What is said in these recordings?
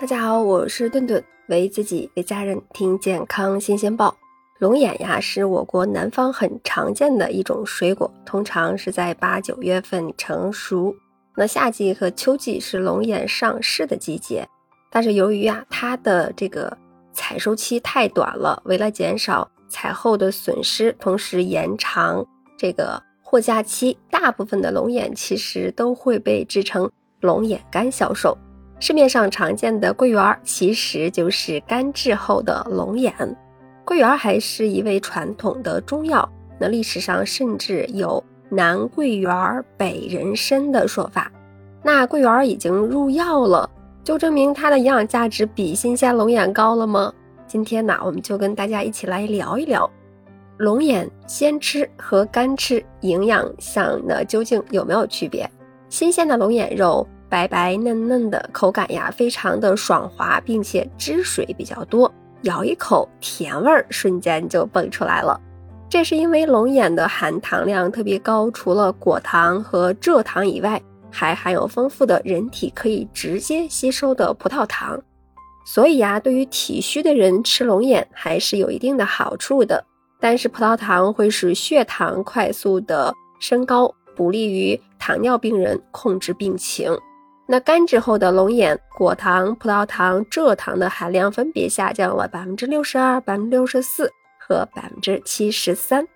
大家好，我是顿顿，为自己为家人听健康新鲜报。龙眼呀，是我国南方很常见的一种水果，通常是在八九月份成熟。那夏季和秋季是龙眼上市的季节，但是由于啊它的这个采收期太短了，为了减少采后的损失，同时延长这个货架期，大部分的龙眼其实都会被制成龙眼干销售。市面上常见的桂圆其实就是干制后的龙眼。桂圆还是一味传统的中药，那历史上甚至有“南桂圆，北人参”的说法。那桂圆已经入药了，就证明它的营养价值比新鲜龙眼高了吗？今天呢，我们就跟大家一起来聊一聊龙眼鲜吃和干吃营养上呢究竟有没有区别？新鲜的龙眼肉白白嫩嫩的，口感呀非常的爽滑，并且汁水比较多。咬一口，甜味儿瞬间就蹦出来了。这是因为龙眼的含糖量特别高，除了果糖和蔗糖以外，还含有丰富的人体可以直接吸收的葡萄糖。所以呀，对于体虚的人吃龙眼还是有一定的好处的。但是葡萄糖会使血糖快速的升高，不利于糖尿病人控制病情。那干制后的龙眼，果糖、葡萄糖、蔗糖的含量分别下降了百分之六十二、百分之六十四和百分之七十三。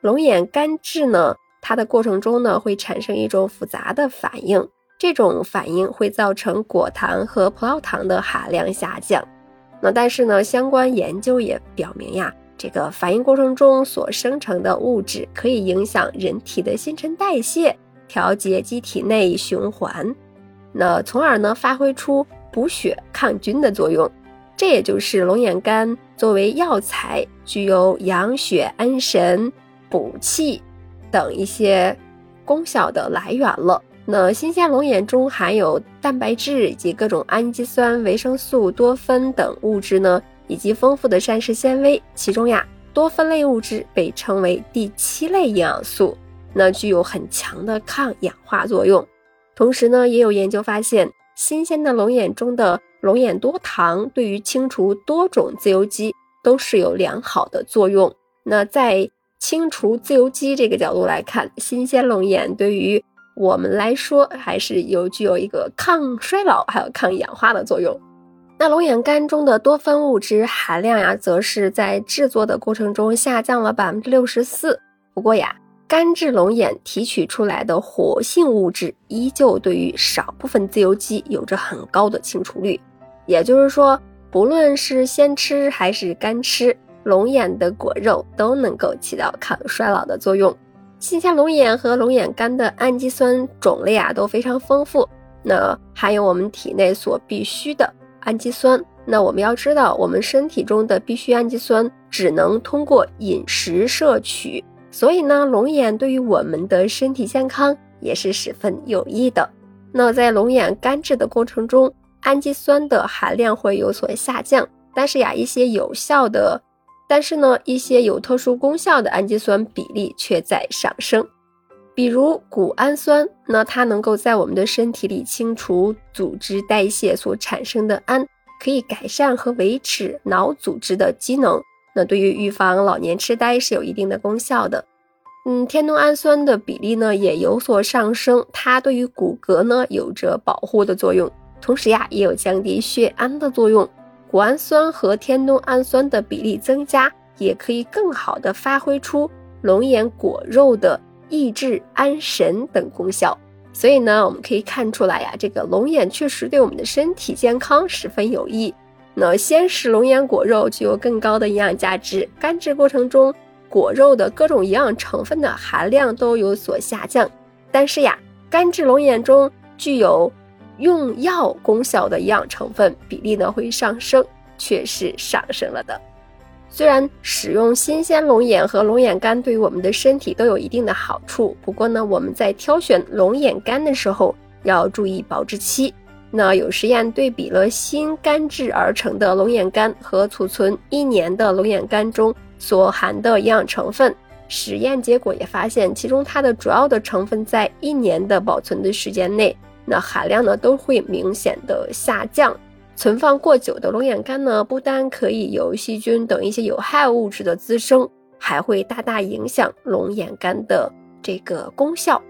龙眼干制呢，它的过程中呢会产生一种复杂的反应，这种反应会造成果糖和葡萄糖的含量下降。那但是呢，相关研究也表明呀，这个反应过程中所生成的物质可以影响人体的新陈代谢，调节机体内循环。那从而呢发挥出补血抗菌的作用，这也就是龙眼干作为药材具有养血安神、补气等一些功效的来源了。那新鲜龙眼中含有蛋白质以及各种氨基酸、维生素、多酚等物质呢，以及丰富的膳食纤维。其中呀，多酚类物质被称为第七类营养素，那具有很强的抗氧化作用。同时呢，也有研究发现，新鲜的龙眼中的龙眼多糖对于清除多种自由基都是有良好的作用。那在清除自由基这个角度来看，新鲜龙眼对于我们来说还是有具有一个抗衰老还有抗氧化的作用。那龙眼干中的多酚物质含量呀，则是在制作的过程中下降了百分之六十四。不过呀。干制龙眼提取出来的活性物质，依旧对于少部分自由基有着很高的清除率。也就是说，不论是鲜吃还是干吃，龙眼的果肉都能够起到抗衰老的作用。新鲜龙眼和龙眼干的氨基酸种类啊都非常丰富，那含有我们体内所必需的氨基酸。那我们要知道，我们身体中的必需氨基酸只能通过饮食摄取。所以呢，龙眼对于我们的身体健康也是十分有益的。那在龙眼干制的过程中，氨基酸的含量会有所下降，但是呀，一些有效的，但是呢，一些有特殊功效的氨基酸比例却在上升。比如谷氨酸，那它能够在我们的身体里清除组织代谢所产生的氨，可以改善和维持脑组织的机能。那对于预防老年痴呆是有一定的功效的。嗯，天冬氨酸的比例呢也有所上升，它对于骨骼呢有着保护的作用，同时呀也有降低血氨的作用。谷氨酸和天冬氨酸的比例增加，也可以更好的发挥出龙眼果肉的抑制安神等功效。所以呢，我们可以看出来呀，这个龙眼确实对我们的身体健康十分有益。那鲜食龙眼果肉具有更高的营养价值，干制过程中果肉的各种营养成分的含量都有所下降。但是呀，干制龙眼中具有用药功效的营养成分比例呢会上升，却是上升了的。虽然使用新鲜龙眼和龙眼干对于我们的身体都有一定的好处，不过呢，我们在挑选龙眼干的时候要注意保质期。那有实验对比了新干制而成的龙眼干和储存一年的龙眼干中所含的营养成分，实验结果也发现，其中它的主要的成分在一年的保存的时间内，那含量呢都会明显的下降。存放过久的龙眼干呢，不单可以有细菌等一些有害物质的滋生，还会大大影响龙眼干的这个功效。